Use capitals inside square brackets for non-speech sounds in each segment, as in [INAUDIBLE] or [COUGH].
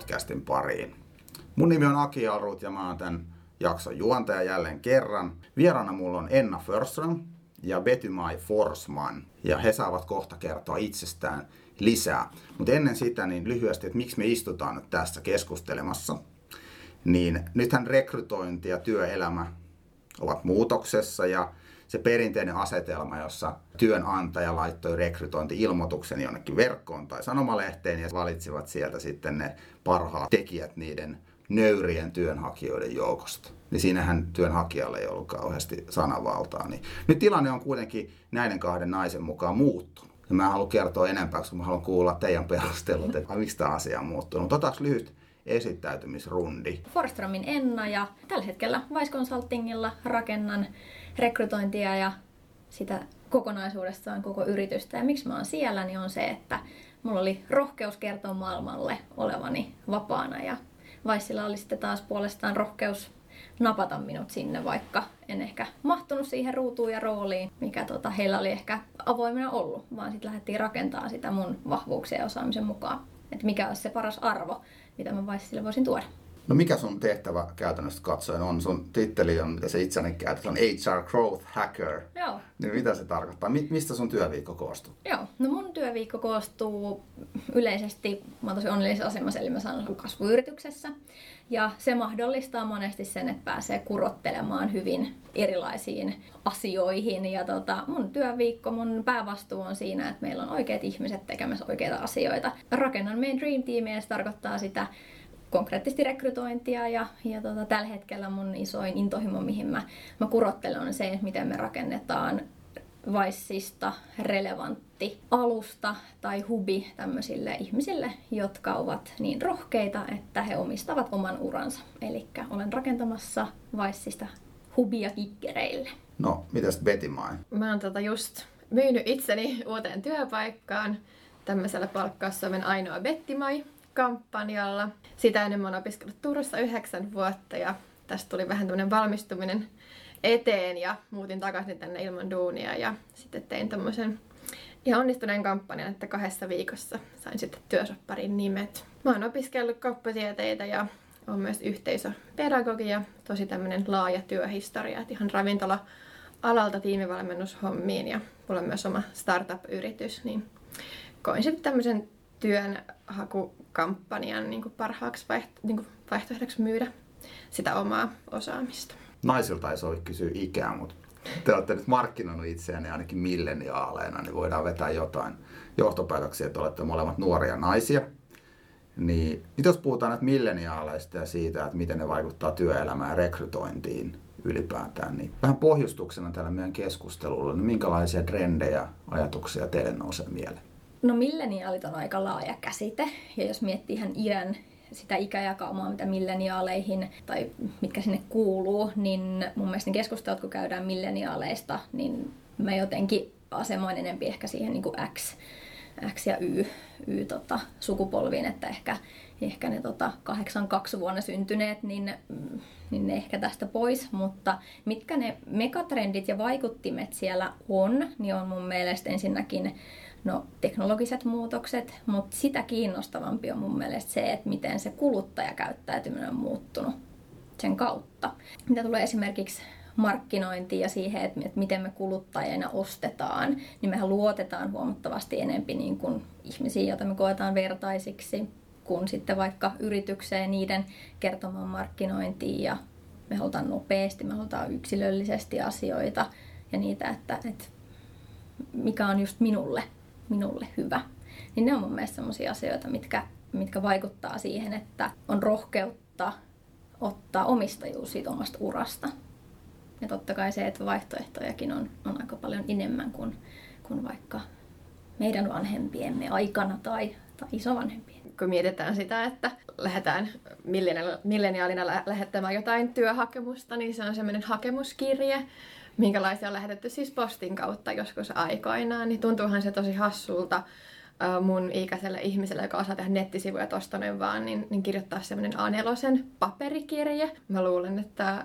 Duunitori-podcastin pariin. Mun nimi on Aki Alruut ja mä oon tämän jakson juontaja jälleen kerran. Vieraana mulla on Enna Förström ja Betty-Mai Forsman. Ja he saavat kohta kertoa itsestään lisää. Mutta ennen sitä niin lyhyesti, että miksi me istutaan nyt tässä keskustelemassa. Niin nythän rekrytointi ja työelämä ovat muutoksessa ja se perinteinen asetelma, jossa työnantaja laittoi rekrytointi-ilmoituksen jonnekin verkkoon tai sanomalehteen ja valitsivat sieltä sitten ne parhaat tekijät niiden nöyrien työnhakijoiden joukosta. Niin siinähän työnhakijalle ei ollut kauheasti sananvaltaa. Niin nyt tilanne on kuitenkin näiden kahden naisen mukaan muuttunut. Ja mä haluan kertoa enempää, koska mä haluan kuulla teidän perustelut, että miksi tämä asia on muuttunut. Otaks lyhyt esittäytymisrundi. Forstromin Enna ja tällä hetkellä Vice Consultingilla rakennan rekrytointia ja sitä kokonaisuudessaan koko yritystä. Ja miksi mä oon siellä, niin on se, että mulla oli rohkeus kertoa maailmalle olevani vapaana ja Vaisilla oli sitten taas puolestaan rohkeus napata minut sinne, vaikka en ehkä mahtunut siihen ruutuun ja rooliin, mikä tota, heillä oli ehkä avoimena ollut, vaan sitten lähdettiin rakentamaan sitä mun vahvuuksia ja osaamisen mukaan, että mikä olisi se paras arvo, mitä mä Vaisille voisin tuoda. No mikä sun tehtävä käytännössä katsoen on? Sun titteli on, mitä se itseni käytät, on HR Growth Hacker. Joo. Niin mitä se tarkoittaa? Mistä sun työviikko koostuu? Joo, no mun työviikko koostuu yleisesti, mä oon tosi onnellisessa asemassa, eli mä saan kasvuyrityksessä. Ja se mahdollistaa monesti sen, että pääsee kurottelemaan hyvin erilaisiin asioihin. Ja tota, mun työviikko, mun päävastuu on siinä, että meillä on oikeat ihmiset tekemässä oikeita asioita. Rakennan meidän Dream Teamia ja se tarkoittaa sitä, konkreettisesti rekrytointia ja, ja tota, tällä hetkellä mun isoin intohimo, mihin mä, mä kurottelen, on se, että miten me rakennetaan Vaissista relevantti alusta tai hubi tämmöisille ihmisille, jotka ovat niin rohkeita, että he omistavat oman uransa. Eli olen rakentamassa Vaissista hubia kikkereille. No, mitäs Betty Mai? Mä oon tota just myynyt itseni uuteen työpaikkaan tämmöisellä palkkaus Suomen ainoa Bettimai kampanjalla. Sitä ennen mä oon opiskellut Turussa yhdeksän vuotta ja tästä tuli vähän tämmöinen valmistuminen eteen ja muutin takaisin tänne ilman duunia ja sitten tein tämmöisen ihan onnistuneen kampanjan, että kahdessa viikossa sain sitten työsopparin nimet. Mä oon opiskellut kauppatieteitä ja on myös yhteisöpedagogia, tosi tämmöinen laaja työhistoria, että ihan ravintola alalta tiimivalmennushommiin ja mulla on myös oma startup-yritys, niin koin sitten tämmöisen työnhakukampanjan niin kuin parhaaksi vaihto, niin kuin vaihtoehdoksi myydä sitä omaa osaamista. Naisilta ei sovi kysyä ikää, mutta te olette nyt markkinoinut itseänne ainakin milleniaaleina, niin voidaan vetää jotain johtopäätöksiä, että olette molemmat nuoria naisia. Niin nyt jos puhutaan nyt milleniaaleista ja siitä, että miten ne vaikuttaa työelämään ja rekrytointiin ylipäätään, niin vähän pohjustuksena tällä meidän keskustelulla, niin minkälaisia trendejä, ajatuksia teille nousee mieleen? No milleniaalit on aika laaja käsite, ja jos miettii ihan iän sitä ikäjakaumaa, mitä milleniaaleihin tai mitkä sinne kuuluu, niin mun mielestä ne keskustelut, kun käydään milleniaaleista, niin mä jotenkin asemoin enempi ehkä siihen niin kuin X, X ja Y, y tota, sukupolviin, että ehkä, ehkä ne tota, 82 vuonna syntyneet, niin, niin ne ehkä tästä pois, mutta mitkä ne megatrendit ja vaikuttimet siellä on, niin on mun mielestä ensinnäkin no, teknologiset muutokset, mutta sitä kiinnostavampi on mun mielestä se, että miten se kuluttajakäyttäytyminen on muuttunut sen kautta. Mitä tulee esimerkiksi markkinointiin ja siihen, että miten me kuluttajina ostetaan, niin mehän luotetaan huomattavasti enempi niin kuin ihmisiin, joita me koetaan vertaisiksi, kuin sitten vaikka yritykseen niiden kertomaan markkinointiin ja me halutaan nopeasti, me halutaan yksilöllisesti asioita ja niitä, että, että mikä on just minulle minulle hyvä. Niin ne on mun mielestä sellaisia asioita, mitkä, mitkä vaikuttaa siihen, että on rohkeutta ottaa omistajuus siitä omasta urasta. Ja totta kai se, että vaihtoehtojakin on, on aika paljon enemmän kuin, kuin vaikka meidän vanhempiemme aikana tai, tai isovanhempien. Kun mietitään sitä, että lähdetään milleniaalina lähettämään jotain työhakemusta, niin se on semmoinen hakemuskirje, minkälaisia on lähetetty siis postin kautta joskus aikoinaan, niin tuntuuhan se tosi hassulta mun ikäiselle ihmiselle, joka osaa tehdä nettisivuja tosta noin vaan, niin, niin kirjoittaa semmoinen A4 paperikirje. Mä luulen, että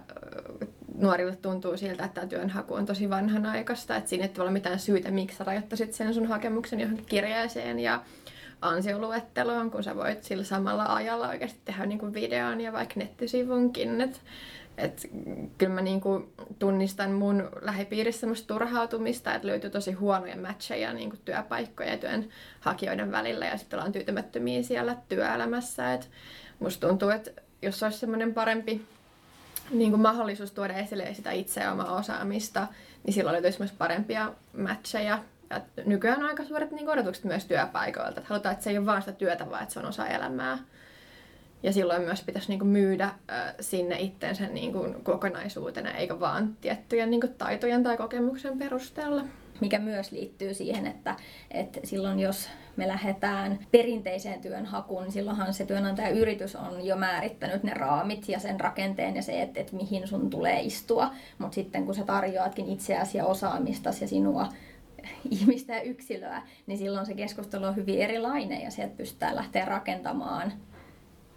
nuorille tuntuu siltä, että tämä työnhaku on tosi vanhanaikaista, että siinä ei ole mitään syytä, miksi sä rajoittaisit sen sun hakemuksen johonkin kirjeeseen ja ansioluetteloon, kun sä voit sillä samalla ajalla oikeasti tehdä niin kuin videon ja vaikka nettisivunkin. Et, et, kyllä mä niin kuin tunnistan mun lähipiirissä semmoista turhautumista, että löytyy tosi huonoja matcheja niin kuin työpaikkoja ja työnhakijoiden välillä ja sitten ollaan tyytymättömiä siellä työelämässä. Et musta tuntuu, että jos olisi semmoinen parempi niin kuin mahdollisuus tuoda esille sitä itse ja omaa osaamista, niin silloin löytyisi myös parempia matcheja. Ja nykyään on aika suuret niin odotukset myös työpaikoilta. Että halutaan, että se ei ole vain sitä työtä, vaan että se on osa elämää. Ja silloin myös pitäisi niin kuin myydä äh, sinne itsensä niin kuin kokonaisuutena, eikä vaan tiettyjen niin kuin taitojen tai kokemuksen perusteella mikä myös liittyy siihen, että, että silloin jos me lähdetään perinteiseen työnhakuun, niin silloinhan se työnantajayritys on jo määrittänyt ne raamit ja sen rakenteen ja se, että, että mihin sun tulee istua. Mutta sitten kun sä tarjoatkin itseäsi ja osaamista ja sinua [LAUGHS] ihmistä ja yksilöä, niin silloin se keskustelu on hyvin erilainen ja sieltä pystytään lähteä rakentamaan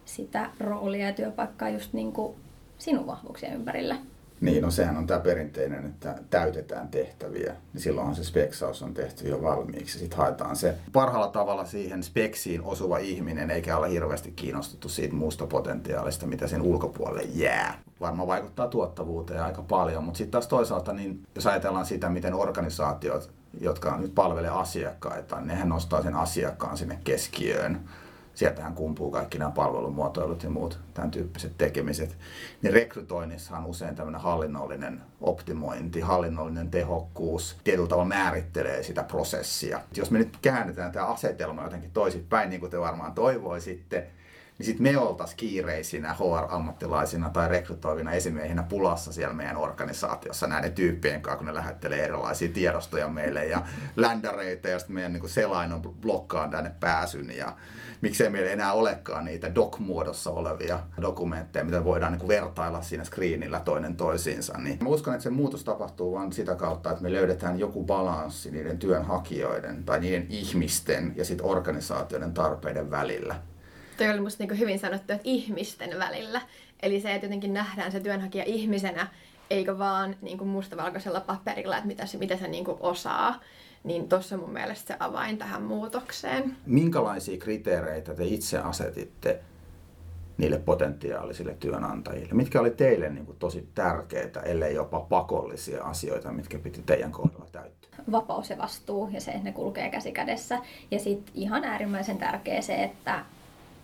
sitä roolia ja työpaikkaa just niin kuin sinun vahvuuksien ympärillä. Niin, no sehän on tämä perinteinen, että täytetään tehtäviä. Niin silloinhan se speksaus on tehty jo valmiiksi. Sitten haetaan se parhaalla tavalla siihen speksiin osuva ihminen, eikä ole hirveästi kiinnostuttu siitä muusta potentiaalista, mitä sen ulkopuolelle jää. Varmaan vaikuttaa tuottavuuteen aika paljon, mutta sitten taas toisaalta, niin jos ajatellaan sitä, miten organisaatiot, jotka nyt palvelee asiakkaita, niin nehän nostaa sen asiakkaan sinne keskiöön sieltähän kumpuu kaikki nämä palvelumuotoilut ja muut tämän tyyppiset tekemiset. Niin rekrytoinnissa on usein tämmöinen hallinnollinen optimointi, hallinnollinen tehokkuus tietyllä tavalla määrittelee sitä prosessia. Jos me nyt käännetään tämä asetelma jotenkin toisinpäin, niin kuin te varmaan toivoisitte, niin sitten me oltaisiin kiireisinä HR-ammattilaisina tai rekrytoivina esimiehinä pulassa siellä meidän organisaatiossa näiden tyyppien kanssa, kun ne lähettelee erilaisia tiedostoja meille ja ländäreitä ja sitten meidän niin selain on blokkaan tänne pääsyn ja miksei meillä enää olekaan niitä doc-muodossa olevia dokumentteja, mitä voidaan niin vertailla siinä screenillä toinen toisiinsa. Niin mä uskon, että se muutos tapahtuu vain sitä kautta, että me löydetään joku balanssi niiden työnhakijoiden tai niiden ihmisten ja sitten organisaatioiden tarpeiden välillä. Toi oli musta niin hyvin sanottu, että ihmisten välillä. Eli se, että jotenkin nähdään se työnhakija ihmisenä, eikä vaan niin kuin mustavalkoisella paperilla, että mitä se, mitä se niin kuin osaa niin tuossa mun mielestä se avain tähän muutokseen. Minkälaisia kriteereitä te itse asetitte niille potentiaalisille työnantajille? Mitkä oli teille niin kuin tosi tärkeitä, ellei jopa pakollisia asioita, mitkä piti teidän kohdalla täyttää? Vapaus ja vastuu ja se, että ne kulkee käsi kädessä. Ja sitten ihan äärimmäisen tärkeä se, että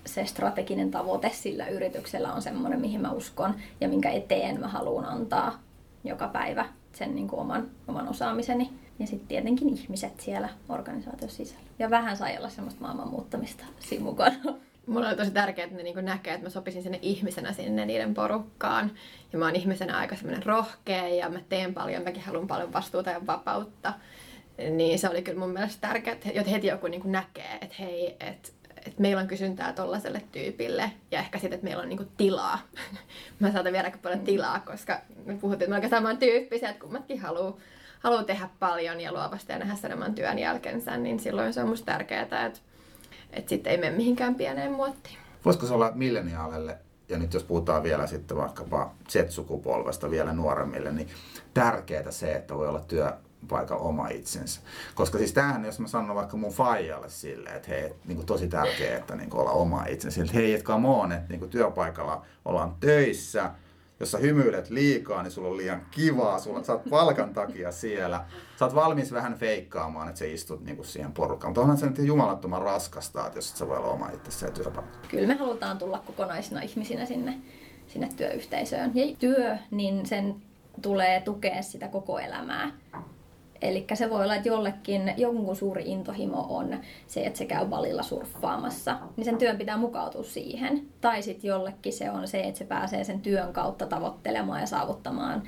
se strateginen tavoite sillä yrityksellä on semmoinen, mihin mä uskon ja minkä eteen mä haluan antaa joka päivä sen niin kuin oman, oman osaamiseni. Ja sitten tietenkin ihmiset siellä organisaatiossa sisällä. Ja vähän sai olla semmoista maailman muuttamista siinä mukana. Mulla on tosi tärkeää, että ne niin näkee, että mä sopisin sinne ihmisenä sinne niiden porukkaan. Ja mä oon ihmisenä aika semmoinen rohkea ja mä teen paljon, mäkin haluan paljon vastuuta ja vapautta. Niin se oli kyllä mun mielestä tärkeää, että heti joku niin näkee, että hei, että että meillä on kysyntää tollaiselle tyypille ja ehkä sitten, että meillä on niinku tilaa. [LAUGHS] mä saatan viedä aika paljon tilaa, koska me puhuttiin, että me aika samantyyppisiä, että kummatkin haluaa haluu tehdä paljon ja luovasti ja nähdä sen työn jälkensä, niin silloin se on musta tärkeää, että, että sitten ei mene mihinkään pieneen muottiin. Voisiko se olla milleniaalelle, ja nyt jos puhutaan vielä sitten vaikkapa Z-sukupolvesta vielä nuoremmille, niin tärkeää se, että voi olla työ, paikalla oma itsensä. Koska siis tämähän, jos mä sanon vaikka mun faijalle silleen, että hei, niin kuin tosi tärkeää, että niin kuin olla oma itsensä. Että hei, että come on, että niin kuin työpaikalla ollaan töissä, jos sä hymyilet liikaa, niin sulla on liian kivaa, sulla, sä oot palkan takia siellä. Sä oot valmis vähän feikkaamaan, että sä istut niinku siihen porukkaan. Mutta onhan se nyt jumalattoman raskasta, että jos et sä voi olla oma itsesi työpaikalla. Kyllä me halutaan tulla kokonaisina ihmisinä sinne, sinne työyhteisöön. Ja työ, niin sen tulee tukea sitä koko elämää. Eli se voi olla, että jollekin jonkun suuri intohimo on se, että se käy valilla surffaamassa, niin sen työn pitää mukautua siihen. Tai sitten jollekin se on se, että se pääsee sen työn kautta tavoittelemaan ja saavuttamaan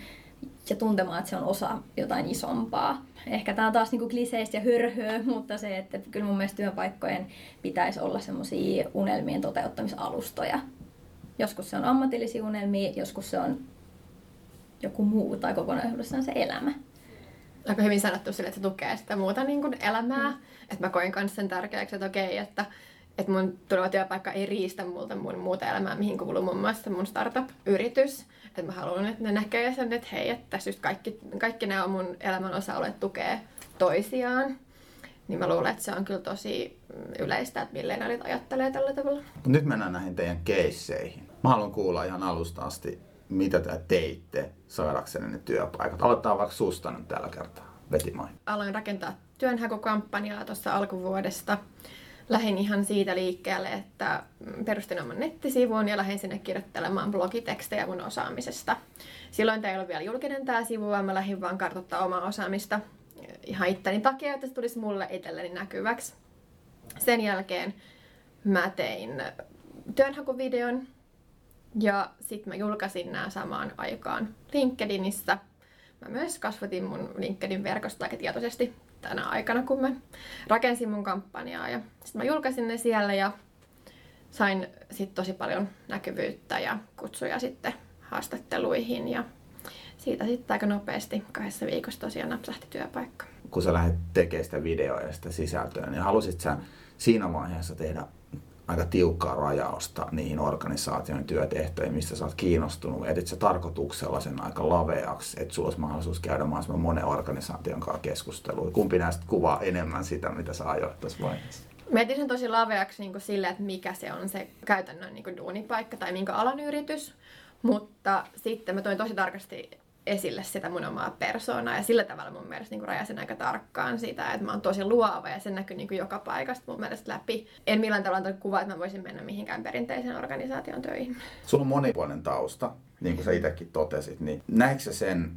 ja tuntemaan, että se on osa jotain isompaa. Ehkä tämä on taas niinku kliseistä ja hörhöä, [LAUGHS] mutta se, että kyllä mun mielestä työpaikkojen pitäisi olla semmoisia unelmien toteuttamisalustoja. Joskus se on ammatillisia unelmia, joskus se on joku muu tai kokonaisuudessaan se elämä aika hyvin sanottu sille, että se tukee sitä muuta niin kuin elämää. Mm. Että mä koin myös sen tärkeäksi, että okei, että, että mun tuleva työpaikka ei riistä multa mun muuta elämää, mihin kuuluu muun muassa mun startup-yritys. Että mä haluan, että ne näkee sen, että hei, että tässä just kaikki, kaikki nämä mun elämän osa-alueet tukee toisiaan. niin mä luulen, että se on kyllä tosi yleistä, että millennialit ajattelee tällä tavalla. Mut nyt mennään näihin teidän keisseihin. Mä haluan kuulla ihan alusta asti, mitä te teitte saadaksenne ne työpaikat. Aloitetaan vaikka susta nyt tällä kertaa. Vetimai. Aloin rakentaa työnhakukampanjaa tuossa alkuvuodesta. Lähdin ihan siitä liikkeelle, että perustin oman nettisivun ja lähdin sinne kirjoittelemaan blogitekstejä mun osaamisesta. Silloin tämä ei ollut vielä julkinen tämä sivu, vaan mä lähdin vaan kartoittaa omaa osaamista ihan itteni takia, että se tulisi mulle itselleni näkyväksi. Sen jälkeen mä tein työnhakuvideon ja sitten mä julkaisin nämä samaan aikaan LinkedInissä. Mä myös kasvatin mun LinkedIn verkosta aika tietoisesti tänä aikana, kun mä rakensin mun kampanjaa. Ja sitten mä julkaisin ne siellä ja sain sitten tosi paljon näkyvyyttä ja kutsuja sitten haastatteluihin ja siitä sitten aika nopeasti kahdessa viikossa tosiaan napsahti työpaikka. Kun sä lähdet tekemään sitä videoa ja sitä sisältöä, niin halusit sä siinä vaiheessa tehdä aika tiukkaa rajausta niihin organisaation työtehtäviin, mistä sä oot kiinnostunut. Etit sä tarkoituksella sen aika laveaksi, että sulla olisi mahdollisuus käydä mahdollisimman monen organisaation kanssa keskustelua. Kumpi näistä kuvaa enemmän sitä, mitä sä ajoit tässä vaiheessa? Mietin sen tosi laveaksi niin sille, että mikä se on se käytännön niin duunipaikka tai minkä alan yritys. Mutta sitten mä toin tosi tarkasti esille sitä mun omaa persoonaa ja sillä tavalla mun mielestä niin rajasin aika tarkkaan sitä, että mä oon tosi luova ja se näkyy niin joka paikasta mun mielestä läpi. En millään tavalla antanut kuvaa, että mä voisin mennä mihinkään perinteisen organisaation töihin. Sulla on monipuolinen tausta, niin kuin sä itsekin totesit, niin näetkö sen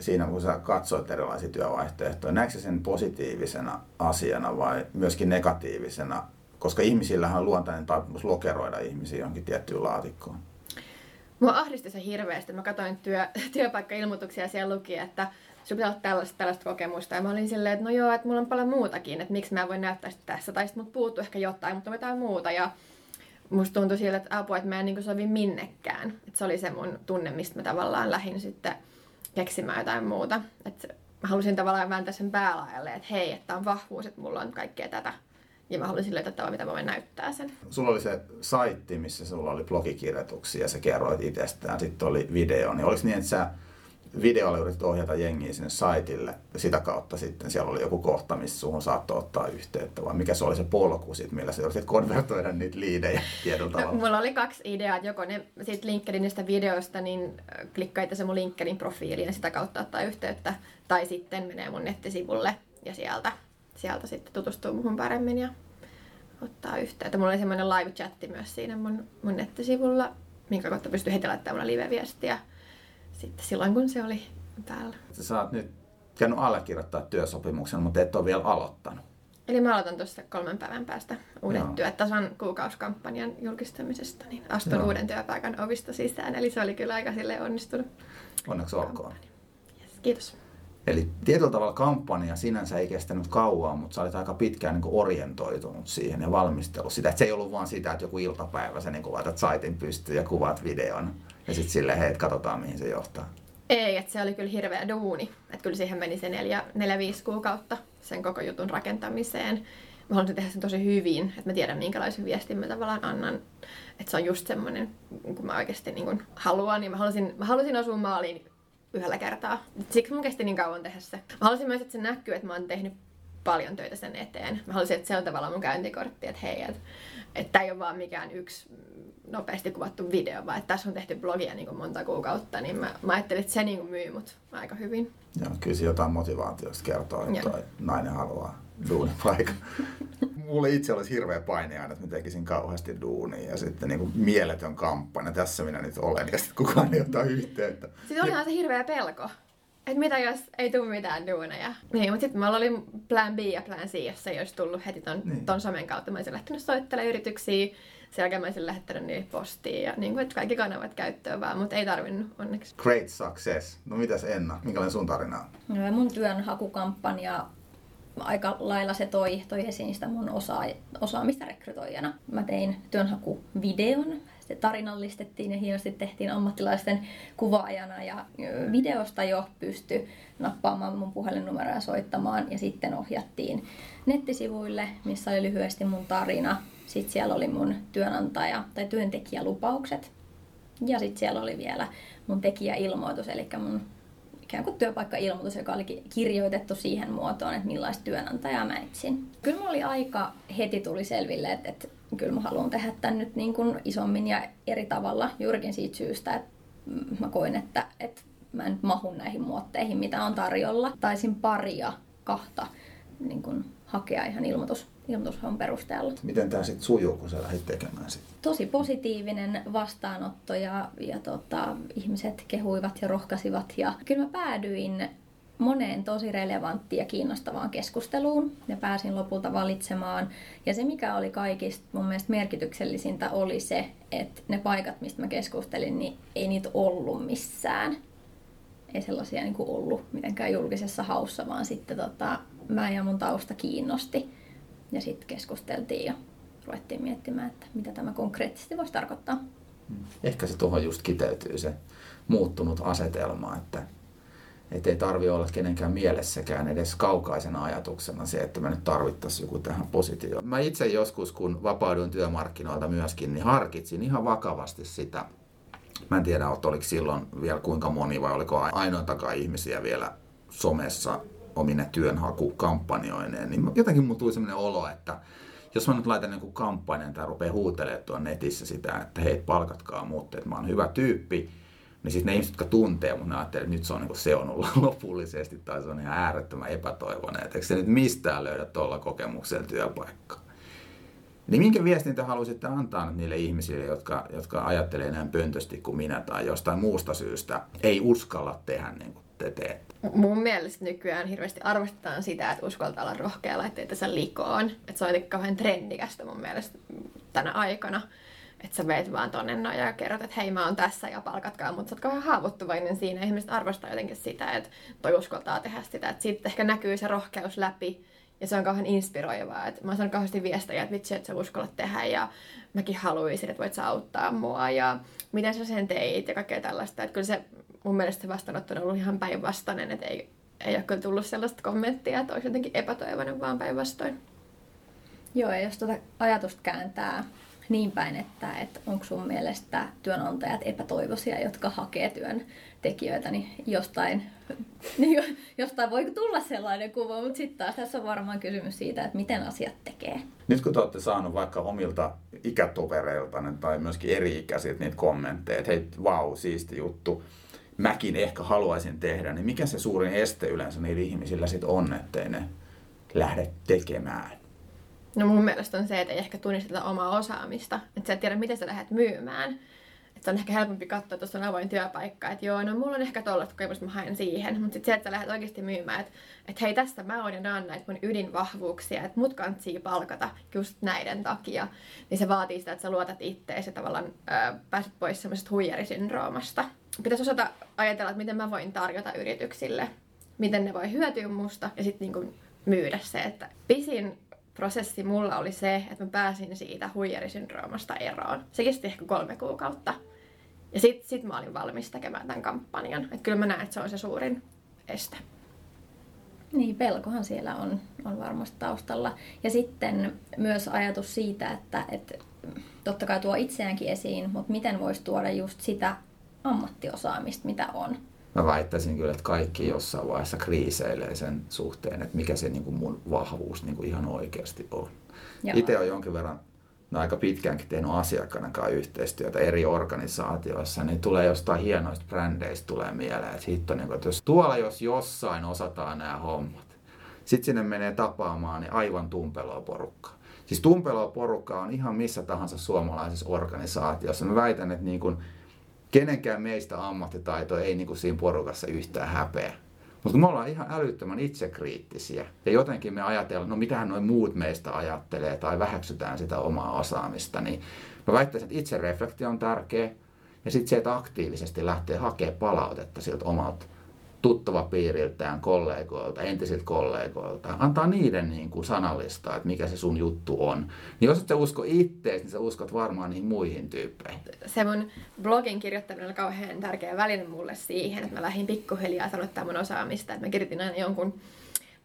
siinä, kun sä katsoit erilaisia työvaihtoehtoja, näetkö sen positiivisena asiana vai myöskin negatiivisena? Koska ihmisillähän on luontainen taipumus lokeroida ihmisiä johonkin tiettyyn laatikkoon. Mua ahdisti se hirveästi. Mä katsoin työ, [LAUGHS] työpaikkailmoituksia ja siellä luki, että sun pitää olla tällaista, tällaista kokemusta. Ja mä olin silleen, että no joo, että mulla on paljon muutakin, että miksi mä voin näyttää sitä tässä. Tai sitten mut puuttuu ehkä jotain, mutta jotain muuta. Ja musta tuntui siltä, että apua, että mä en niin sovi minnekään. Että se oli se mun tunne, mistä mä tavallaan lähdin sitten keksimään jotain muuta. Että mä halusin tavallaan vääntää sen päälaajalle, että hei, että on vahvuus, että mulla on kaikkea tätä ja mä haluaisin löytää tavalla, mitä mä voin näyttää sen. Sulla oli se saitti, missä sulla oli blogikirjoituksia ja sä kerroit itsestään. Sitten oli video. Niin oliko niin, että sä videolla yritit ohjata jengiä sinne saitille ja sitä kautta sitten siellä oli joku kohta, missä suhun saattoi ottaa yhteyttä vai mikä se oli se polku sit, millä sä yritit konvertoida niitä liidejä tietyllä no, tavalla? No, mulla oli kaksi ideaa, että joko ne sit LinkedInistä videosta, niin klikkaita se mun LinkedIn profiiliin ja sitä kautta ottaa yhteyttä tai sitten menee mun nettisivulle ja sieltä sieltä sitten tutustuu muhun paremmin ja ottaa yhteyttä. Mulla oli semmoinen live-chatti myös siinä mun, mun nettisivulla, minkä kautta pystyi heti laittamaan live-viestiä sitten silloin, kun se oli päällä. Sä oot nyt käynyt allekirjoittaa työsopimuksen, mutta et ole vielä aloittanut. Eli mä aloitan tuossa kolmen päivän päästä uuden työtason kuukauskampanjan julkistamisesta, niin astun Joo. uuden työpaikan ovista sisään. Eli se oli kyllä aika sille onnistunut. Onneksi olkoon. Yes, kiitos. Eli tietyllä tavalla kampanja sinänsä ei kestänyt kauan, mutta sä olit aika pitkään niin orientoitunut siihen ja valmistellut sitä. Että se ei ollut vaan sitä, että joku iltapäivä sä niin laitat saitin pystyyn ja kuvaat videon ja sitten silleen, hei, katsotaan mihin se johtaa. Ei, että se oli kyllä hirveä duuni. Että kyllä siihen meni se neljä, neljä viisi kuukautta sen koko jutun rakentamiseen. Mä haluaisin tehdä sen tosi hyvin, että mä tiedän minkälaisen viestin mä tavallaan annan. Että se on just semmoinen, kun mä oikeasti niin haluan, niin mä halusin, mä halusin osua maaliin yhdellä kertaa. Siksi mun kesti niin kauan tehdä se. Mä halusin myös, että se näkyy, että mä oon tehnyt paljon töitä sen eteen. Mä halusin, että se on tavallaan mun käyntikortti, että hei, että, että tämä ei ole vaan mikään yksi nopeasti kuvattu video, vaan että tässä on tehty blogia niin kuin monta kuukautta, niin mä, mä ajattelin, että se niin kuin myy mut aika hyvin. Joo, kyllä se jotain motivaatiosta kertoo, että nainen haluaa duunipaikan. Mulle itse olisi hirveä paine aina, että mä tekisin kauheasti duunia ja sitten niin kuin mieletön kampanja. Tässä minä nyt olen ja sitten kukaan ei ota yhteyttä. Siis olihan se hirveä pelko. Että mitä jos ei tule mitään duuneja. Niin, mutta sitten mulla oli plan B ja plan C, jos ei olisi tullut heti ton, niin. ton somen kautta. Mä olisin lähtenyt soittelemaan yrityksiä. Sen jälkeen mä olisin lähettänyt niille postiin ja niin kuin, että kaikki kanavat käyttöön vaan, mutta ei tarvinnut onneksi. Great success. No mitäs Enna, minkälainen sun tarina on? No, mun työnhakukampanja aika lailla se toi, toi esiin sitä mun osaa, osaamista rekrytoijana. Mä tein työnhakuvideon, se tarinallistettiin ja hienosti tehtiin ammattilaisten kuvaajana ja videosta jo pysty nappaamaan mun puhelinnumeroa ja soittamaan ja sitten ohjattiin nettisivuille, missä oli lyhyesti mun tarina. Sitten siellä oli mun työnantaja tai työntekijälupaukset ja sitten siellä oli vielä mun tekijäilmoitus, eli mun ikään kuin työpaikka-ilmoitus, joka oli kirjoitettu siihen muotoon, että millaista työnantajaa mä etsin. Kyllä mulla oli aika, heti tuli selville, että, että kyllä mä haluan tehdä tämän nyt niin kuin isommin ja eri tavalla juurikin siitä syystä, että mä koin, että, että mä en mahun näihin muotteihin, mitä on tarjolla. Taisin paria, kahta niin kuin hakea ihan ilmoitus, ilmoitushaun perusteella. Miten tämä sitten sujuu, kun sä lähdit tekemään sitä? Tosi positiivinen vastaanotto ja, ja tota, ihmiset kehuivat ja rohkasivat. Ja kyllä mä päädyin moneen tosi relevanttiin ja kiinnostavaan keskusteluun ja pääsin lopulta valitsemaan. Ja se, mikä oli kaikista mun mielestä merkityksellisintä, oli se, että ne paikat, mistä mä keskustelin, niin ei niitä ollut missään. Ei sellaisia niin kuin ollut mitenkään julkisessa haussa, vaan sitten tota, mä ja mun tausta kiinnosti. Ja sitten keskusteltiin ja ruvettiin miettimään, että mitä tämä konkreettisesti voisi tarkoittaa. Ehkä se tuohon just kiteytyy se muuttunut asetelma, että että ei tarvi olla kenenkään mielessäkään edes kaukaisena ajatuksena se, että me nyt tarvittaisiin joku tähän positioon. Mä itse joskus, kun vapauduin työmarkkinoilta myöskin, niin harkitsin ihan vakavasti sitä. Mä en tiedä, oliko silloin vielä kuinka moni vai oliko ainoitakaan ihmisiä vielä somessa omine työnhakukampanjoineen. Niin jotenkin mulla tuli sellainen olo, että jos mä nyt laitan joku kampanjan tai rupeaa huutelemaan tuon netissä sitä, että hei palkatkaa muut, että mä oon hyvä tyyppi, niin sitten ne ihmiset, jotka tuntee mun, ajattelee, että nyt se on, niin se on ollut [LAUGHS] lopullisesti tai se on ihan äärettömän epätoivoinen. Että eikö se nyt mistään löydä tuolla kokemuksella työpaikkaa? Niin minkä viestin te haluaisitte antaa niille ihmisille, jotka, jotka ajattelee näin pöntösti kuin minä tai jostain muusta syystä ei uskalla tehdä niin te teette? Mun mielestä nykyään hirveästi arvostetaan sitä, että uskaltaa olla rohkea laitteet tässä likoon. Että se on jotenkin kauhean trendikästä mun mielestä tänä aikana että sä meet vaan tonne noin ja kerrot, että hei mä oon tässä ja palkatkaa, mutta sä oot kauhean haavoittuvainen siinä. Ihmiset arvostaa jotenkin sitä, että toi uskaltaa tehdä sitä. Että sitten ehkä näkyy se rohkeus läpi ja se on kauhean inspiroivaa. Että mä saan kauheasti viestejä, että vitsi, että sä uskallat tehdä ja mäkin haluaisin, että voit sä auttaa mua ja miten sä sen teit ja kaikkea tällaista. Että kyllä se mun mielestä se vastaanotto on ollut ihan päinvastainen, että ei, ei ole kyllä tullut sellaista kommenttia, että olisi jotenkin epätoivoinen, vaan päinvastoin. Joo, ja jos tuota ajatusta kääntää niin päin, että, että onko sun mielestä työnantajat epätoivoisia, jotka hakee työntekijöitä, niin jostain, [LAUGHS] niin jostain voi tulla sellainen kuva, mutta sitten taas tässä on varmaan kysymys siitä, että miten asiat tekee. Nyt kun te olette saanut vaikka omilta ikätovereilta tai myöskin eri-ikäisiltä niitä kommentteja, että hei, vau, siisti juttu, mäkin ehkä haluaisin tehdä, niin mikä se suurin este yleensä niillä ihmisillä sitten on, ettei ne lähde tekemään? No mun mielestä on se, että ei ehkä tunnisteta omaa osaamista. Että sä et tiedä, miten sä lähdet myymään. Että on ehkä helpompi katsoa, että tuossa on avoin työpaikka. Että joo, no mulla on ehkä tollaista kokemusta, mä haen siihen. Mutta sitten se, että sä lähdet oikeasti myymään, että, että hei tästä mä oon ja naan näitä mun ydinvahvuuksia. Että mut kantsii palkata just näiden takia. Niin se vaatii sitä, että sä luotat itteesi ja tavallaan ää, pääset pois semmoisesta huijarisyndroomasta. Pitäisi osata ajatella, että miten mä voin tarjota yrityksille. Miten ne voi hyötyä musta ja sitten niin myydä se, että pisin prosessi mulla oli se, että mä pääsin siitä huijarisyndroomasta eroon. Se kesti ehkä kolme kuukautta. Ja sit, sit mä olin valmis tekemään tämän kampanjan. Että kyllä mä näen, että se on se suurin este. Niin, pelkohan siellä on, on varmasti taustalla. Ja sitten myös ajatus siitä, että, että totta kai tuo itseäänkin esiin, mutta miten voisi tuoda just sitä ammattiosaamista, mitä on mä väittäisin kyllä, että kaikki jossain vaiheessa kriiseilee sen suhteen, että mikä se niin kuin mun vahvuus niin kuin ihan oikeasti on. Itse olen jonkin verran no aika pitkäänkin tehnyt asiakkaiden kanssa yhteistyötä eri organisaatioissa, niin tulee jostain hienoista brändeistä tulee mieleen, että hitto, niin kuin, että jos tuolla jos jossain osataan nämä hommat, sitten sinne menee tapaamaan niin aivan tumpeloa porukkaa. Siis tumpeloa porukkaa on ihan missä tahansa suomalaisessa organisaatiossa. Mä väitän, että niin kuin kenenkään meistä ammattitaito ei niin kuin siinä porukassa yhtään häpeä. Mutta me ollaan ihan älyttömän itsekriittisiä. Ja jotenkin me ajatellaan, no mitähän noin muut meistä ajattelee tai väheksytään sitä omaa osaamista, niin mä väittäisin, että itsereflektio on tärkeä. Ja sitten se, että aktiivisesti lähtee hakemaan palautetta siltä omalta tuttava piiriltään, kollegoilta, entisiltä kollegoilta. Antaa niiden niin kuin sanallistaa, että mikä se sun juttu on. Niin jos et sä usko ittees, niin sä uskot varmaan niihin muihin tyyppeihin. Se mun blogin kirjoittaminen oli kauhean tärkeä väline mulle siihen, että mä lähdin pikkuhiljaa sanottaa mun osaamista. Että mä kirjoitin aina jonkun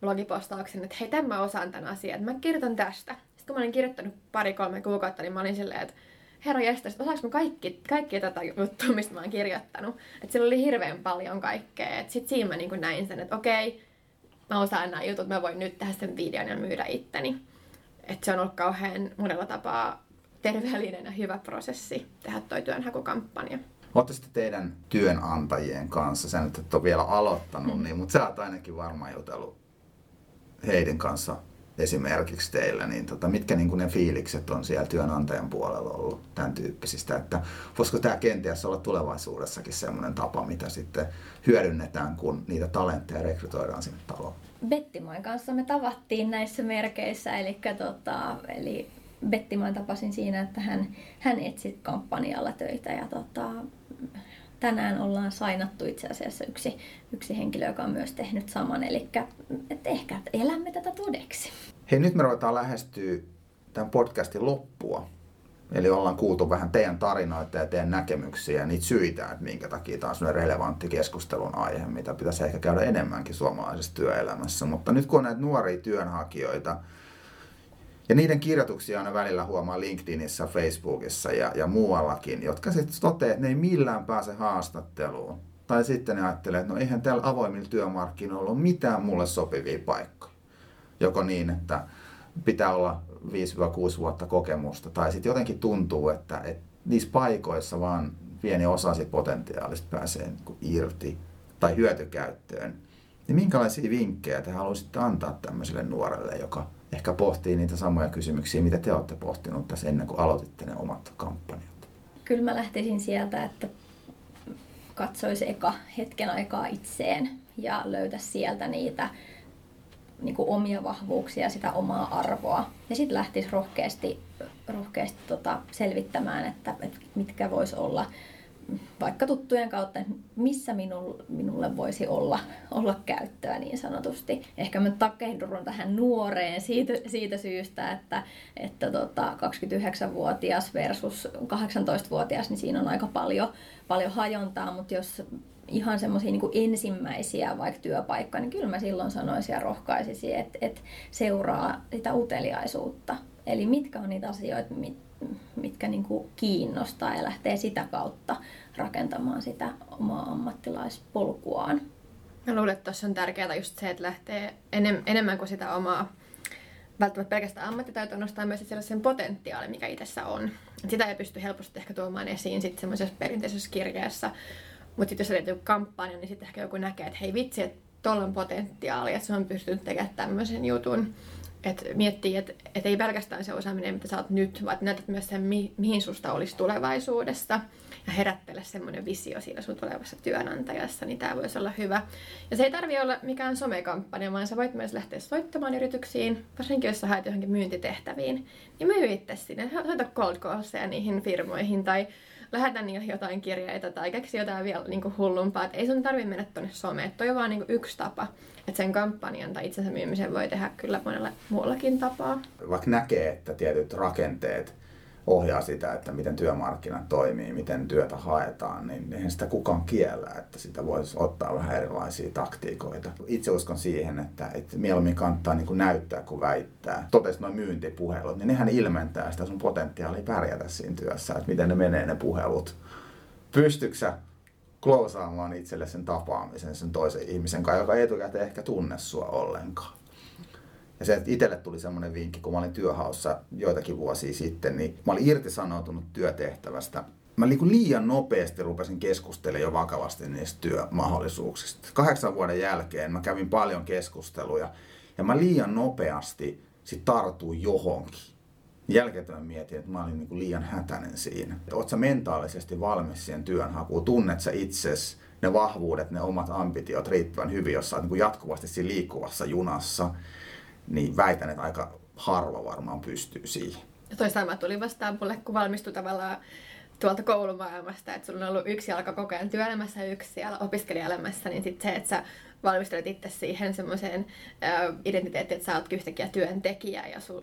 blogipostauksen, että hei, tämän mä osaan tämän asian, että mä kirjoitan tästä. Sitten kun mä olin kirjoittanut pari-kolme kuukautta, niin mä olin silleen, että herra jästä, että osaanko kaikki, kaikki tätä juttua, mistä mä oon kirjoittanut. Että siellä oli hirveän paljon kaikkea. Että sit siinä mä niin näin sen, että okei, mä osaan nämä jutut, mä voin nyt tehdä sen videon ja myydä itteni. Että se on ollut kauhean monella tapaa terveellinen ja hyvä prosessi tehdä toi työnhakukampanja. Olette sitten teidän työnantajien kanssa, sen että et ole vielä aloittanut, mm. niin, mutta sä oot ainakin varmaan jutellut heidän kanssa esimerkiksi teillä, niin tota, mitkä niin ne fiilikset on siellä työnantajan puolella ollut tämän tyyppisistä, että voisiko tämä kenties olla tulevaisuudessakin sellainen tapa, mitä sitten hyödynnetään, kun niitä talentteja rekrytoidaan sinne taloon? Bettimoin kanssa me tavattiin näissä merkeissä, eli, tota, eli Bettimoin tapasin siinä, että hän, hän etsi kampanjalla töitä ja tota, tänään ollaan sainattu itse asiassa yksi, yksi henkilö, joka on myös tehnyt saman. Eli että ehkä että elämme tätä todeksi. Hei, nyt me ruvetaan lähestyä tämän podcastin loppua. Eli ollaan kuultu vähän teidän tarinoita ja teidän näkemyksiä ja niitä syitä, että minkä takia tämä on sellainen relevantti keskustelun aihe, mitä pitäisi ehkä käydä enemmänkin suomalaisessa työelämässä. Mutta nyt kun on näitä nuoria työnhakijoita, ja niiden kirjoituksia aina välillä huomaa LinkedInissä, Facebookissa ja, ja muuallakin, jotka sitten toteavat, että ne ei millään pääse haastatteluun. Tai sitten ne ajattelee, että no eihän täällä avoimilla työmarkkinoilla ole mitään mulle sopivia paikkoja. Joko niin, että pitää olla 5-6 vuotta kokemusta, tai sitten jotenkin tuntuu, että, että niissä paikoissa vaan pieni osa siitä potentiaalista pääsee niin irti tai hyötykäyttöön. Niin minkälaisia vinkkejä te haluaisitte antaa tämmöiselle nuorelle, joka ehkä pohtii niitä samoja kysymyksiä, mitä te olette pohtinut tässä ennen kuin aloititte ne omat kampanjat? Kyllä mä lähtisin sieltä, että katsoisi eka hetken aikaa itseen ja löytäisi sieltä niitä niin kuin omia vahvuuksia, sitä omaa arvoa. Ja sitten lähtisi rohkeasti, rohkeasti tota selvittämään, että, että mitkä vois olla vaikka tuttujen kautta, että missä minulle, minulle voisi olla, olla käyttöä niin sanotusti. Ehkä mä takehdurun tähän nuoreen siitä, siitä syystä, että, että tota 29-vuotias versus 18-vuotias, niin siinä on aika paljon, paljon hajontaa, mutta jos ihan semmoisia niin ensimmäisiä vaikka työpaikkoja, niin kyllä mä silloin sanoisin ja rohkaisisin, että, että seuraa sitä uteliaisuutta. Eli mitkä on niitä asioita, mitkä niin kuin kiinnostaa ja lähtee sitä kautta rakentamaan sitä omaa ammattilaispolkuaan. Mä luulen, että tuossa on tärkeää just se, että lähtee enem, enemmän kuin sitä omaa välttämättä pelkästään ammattitaitoa nostaa myös sen potentiaali, mikä itsessä on. Et sitä ei pysty helposti ehkä tuomaan esiin sitten semmoisessa perinteisessä kirjeessä. Mutta sitten jos liittyy kampanja, niin sitten ehkä joku näkee, että hei vitsi, että tuolla on potentiaali, että se on pystynyt tekemään tämmöisen jutun että miettii, että et ei pelkästään se osaaminen, mitä sä oot nyt, vaan näytät myös sen, mi- mihin susta olisi tulevaisuudessa. Ja herättele semmoinen visio siinä sun tulevassa työnantajassa, niin tämä voisi olla hyvä. Ja se ei tarvi olla mikään somekampanja, vaan sä voit myös lähteä soittamaan yrityksiin, varsinkin jos sä haet johonkin myyntitehtäviin, niin myy itse sinne. Soita cold callsia niihin firmoihin tai lähetä niille jotain kirjeitä tai keksi jotain vielä niin kuin hullumpaa. Et ei sun tarvi mennä tuonne someen. Toi on vaan niin kuin yksi tapa. Että sen kampanjan tai itsensä myymisen voi tehdä kyllä monella muullakin tapaa. Vaikka näkee, että tietyt rakenteet ohjaa sitä, että miten työmarkkinat toimii, miten työtä haetaan, niin eihän sitä kukaan kiellä, että sitä voisi ottaa vähän erilaisia taktiikoita. Itse uskon siihen, että, että mieluummin kannattaa niin kuin näyttää kuin väittää. Totesi noin myyntipuhelut, niin nehän ilmentää sitä sun potentiaalia pärjätä siinä työssä, että miten ne menee ne puhelut. Pystyksä klousaamaan itselle sen tapaamisen sen toisen ihmisen kanssa, joka etukäteen ehkä tunne sua ollenkaan. Ja se, että itselle tuli semmoinen vinkki, kun mä olin työhaussa joitakin vuosia sitten, niin mä olin irtisanoutunut työtehtävästä. Mä liian nopeasti rupesin keskustelemaan jo vakavasti niistä työmahdollisuuksista. Kahdeksan vuoden jälkeen mä kävin paljon keskusteluja ja mä liian nopeasti sit tartuin johonkin. Jälkeen mietin, että mä olin niin liian hätäinen siinä. Oletko mentaalisesti valmis siihen työnhakuun? Tunnet sä itsesi ne vahvuudet, ne omat ambitiot riittävän hyvin, jos sä oot niin jatkuvasti siinä liikkuvassa junassa niin väitän, että aika harva varmaan pystyy siihen. Ja toisaalta tuli vastaan mulle, kun valmistui tavallaan tuolta koulumaailmasta, että sulla on ollut yksi jalka koko ajan työelämässä ja yksi siellä opiskelijaelämässä, niin sitten se, että sä valmistelet itse siihen semmoiseen identiteettiin, että sä oot yhtäkkiä työntekijä ja sul,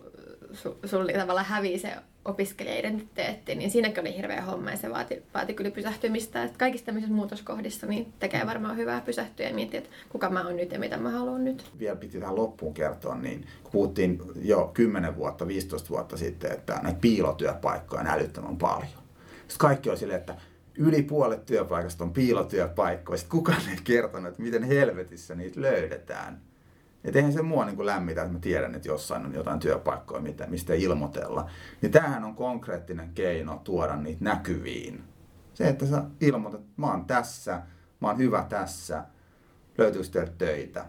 sul, sul tavallaan hävii se opiskelija-identiteetti, niin siinäkin oli hirveä homma ja se vaati, vaati kyllä pysähtymistä. Että kaikissa tämmöisissä muutoskohdissa niin tekee varmaan hyvää pysähtyä ja miettiä, että kuka mä oon nyt ja mitä mä haluan nyt. Vielä piti tähän loppuun kertoa, niin kun puhuttiin jo 10 vuotta, 15 vuotta sitten, että näitä piilotyöpaikkoja on älyttömän paljon. Sitten kaikki on silleen, että yli puolet työpaikasta on piilotyöpaikkoja. Sitten kukaan ei kertonut, että miten helvetissä niitä löydetään. Et eihän se mua niin lämmitä, että mä tiedän, että jossain on jotain työpaikkoja, mitä, mistä ilmoitella. Niin tämähän on konkreettinen keino tuoda niitä näkyviin. Se, että sä ilmoitat, että mä oon tässä, mä oon hyvä tässä, löytyykö töitä,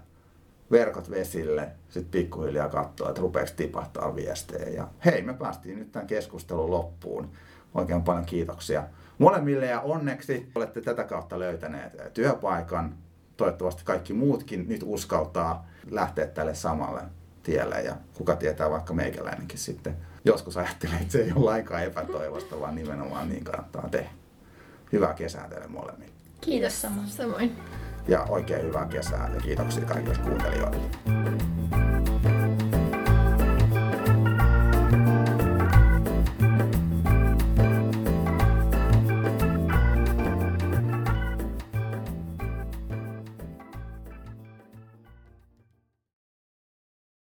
verkot vesille, sitten pikkuhiljaa katsoa, että rupeeksi tipahtaa viestejä. Ja hei, me päästiin nyt tämän keskustelun loppuun. Oikein paljon kiitoksia molemmille ja onneksi olette tätä kautta löytäneet työpaikan. Toivottavasti kaikki muutkin nyt uskaltaa lähteä tälle samalle tielle ja kuka tietää vaikka meikäläinenkin sitten joskus ajattelee, että se ei ole lainkaan epätoivosta, vaan nimenomaan niin kannattaa tehdä. Hyvää kesää teille molemmille. Kiitos samoin. Samoin. Ja oikein hyvää kesää ja kiitoksia kaikille kuuntelijoille.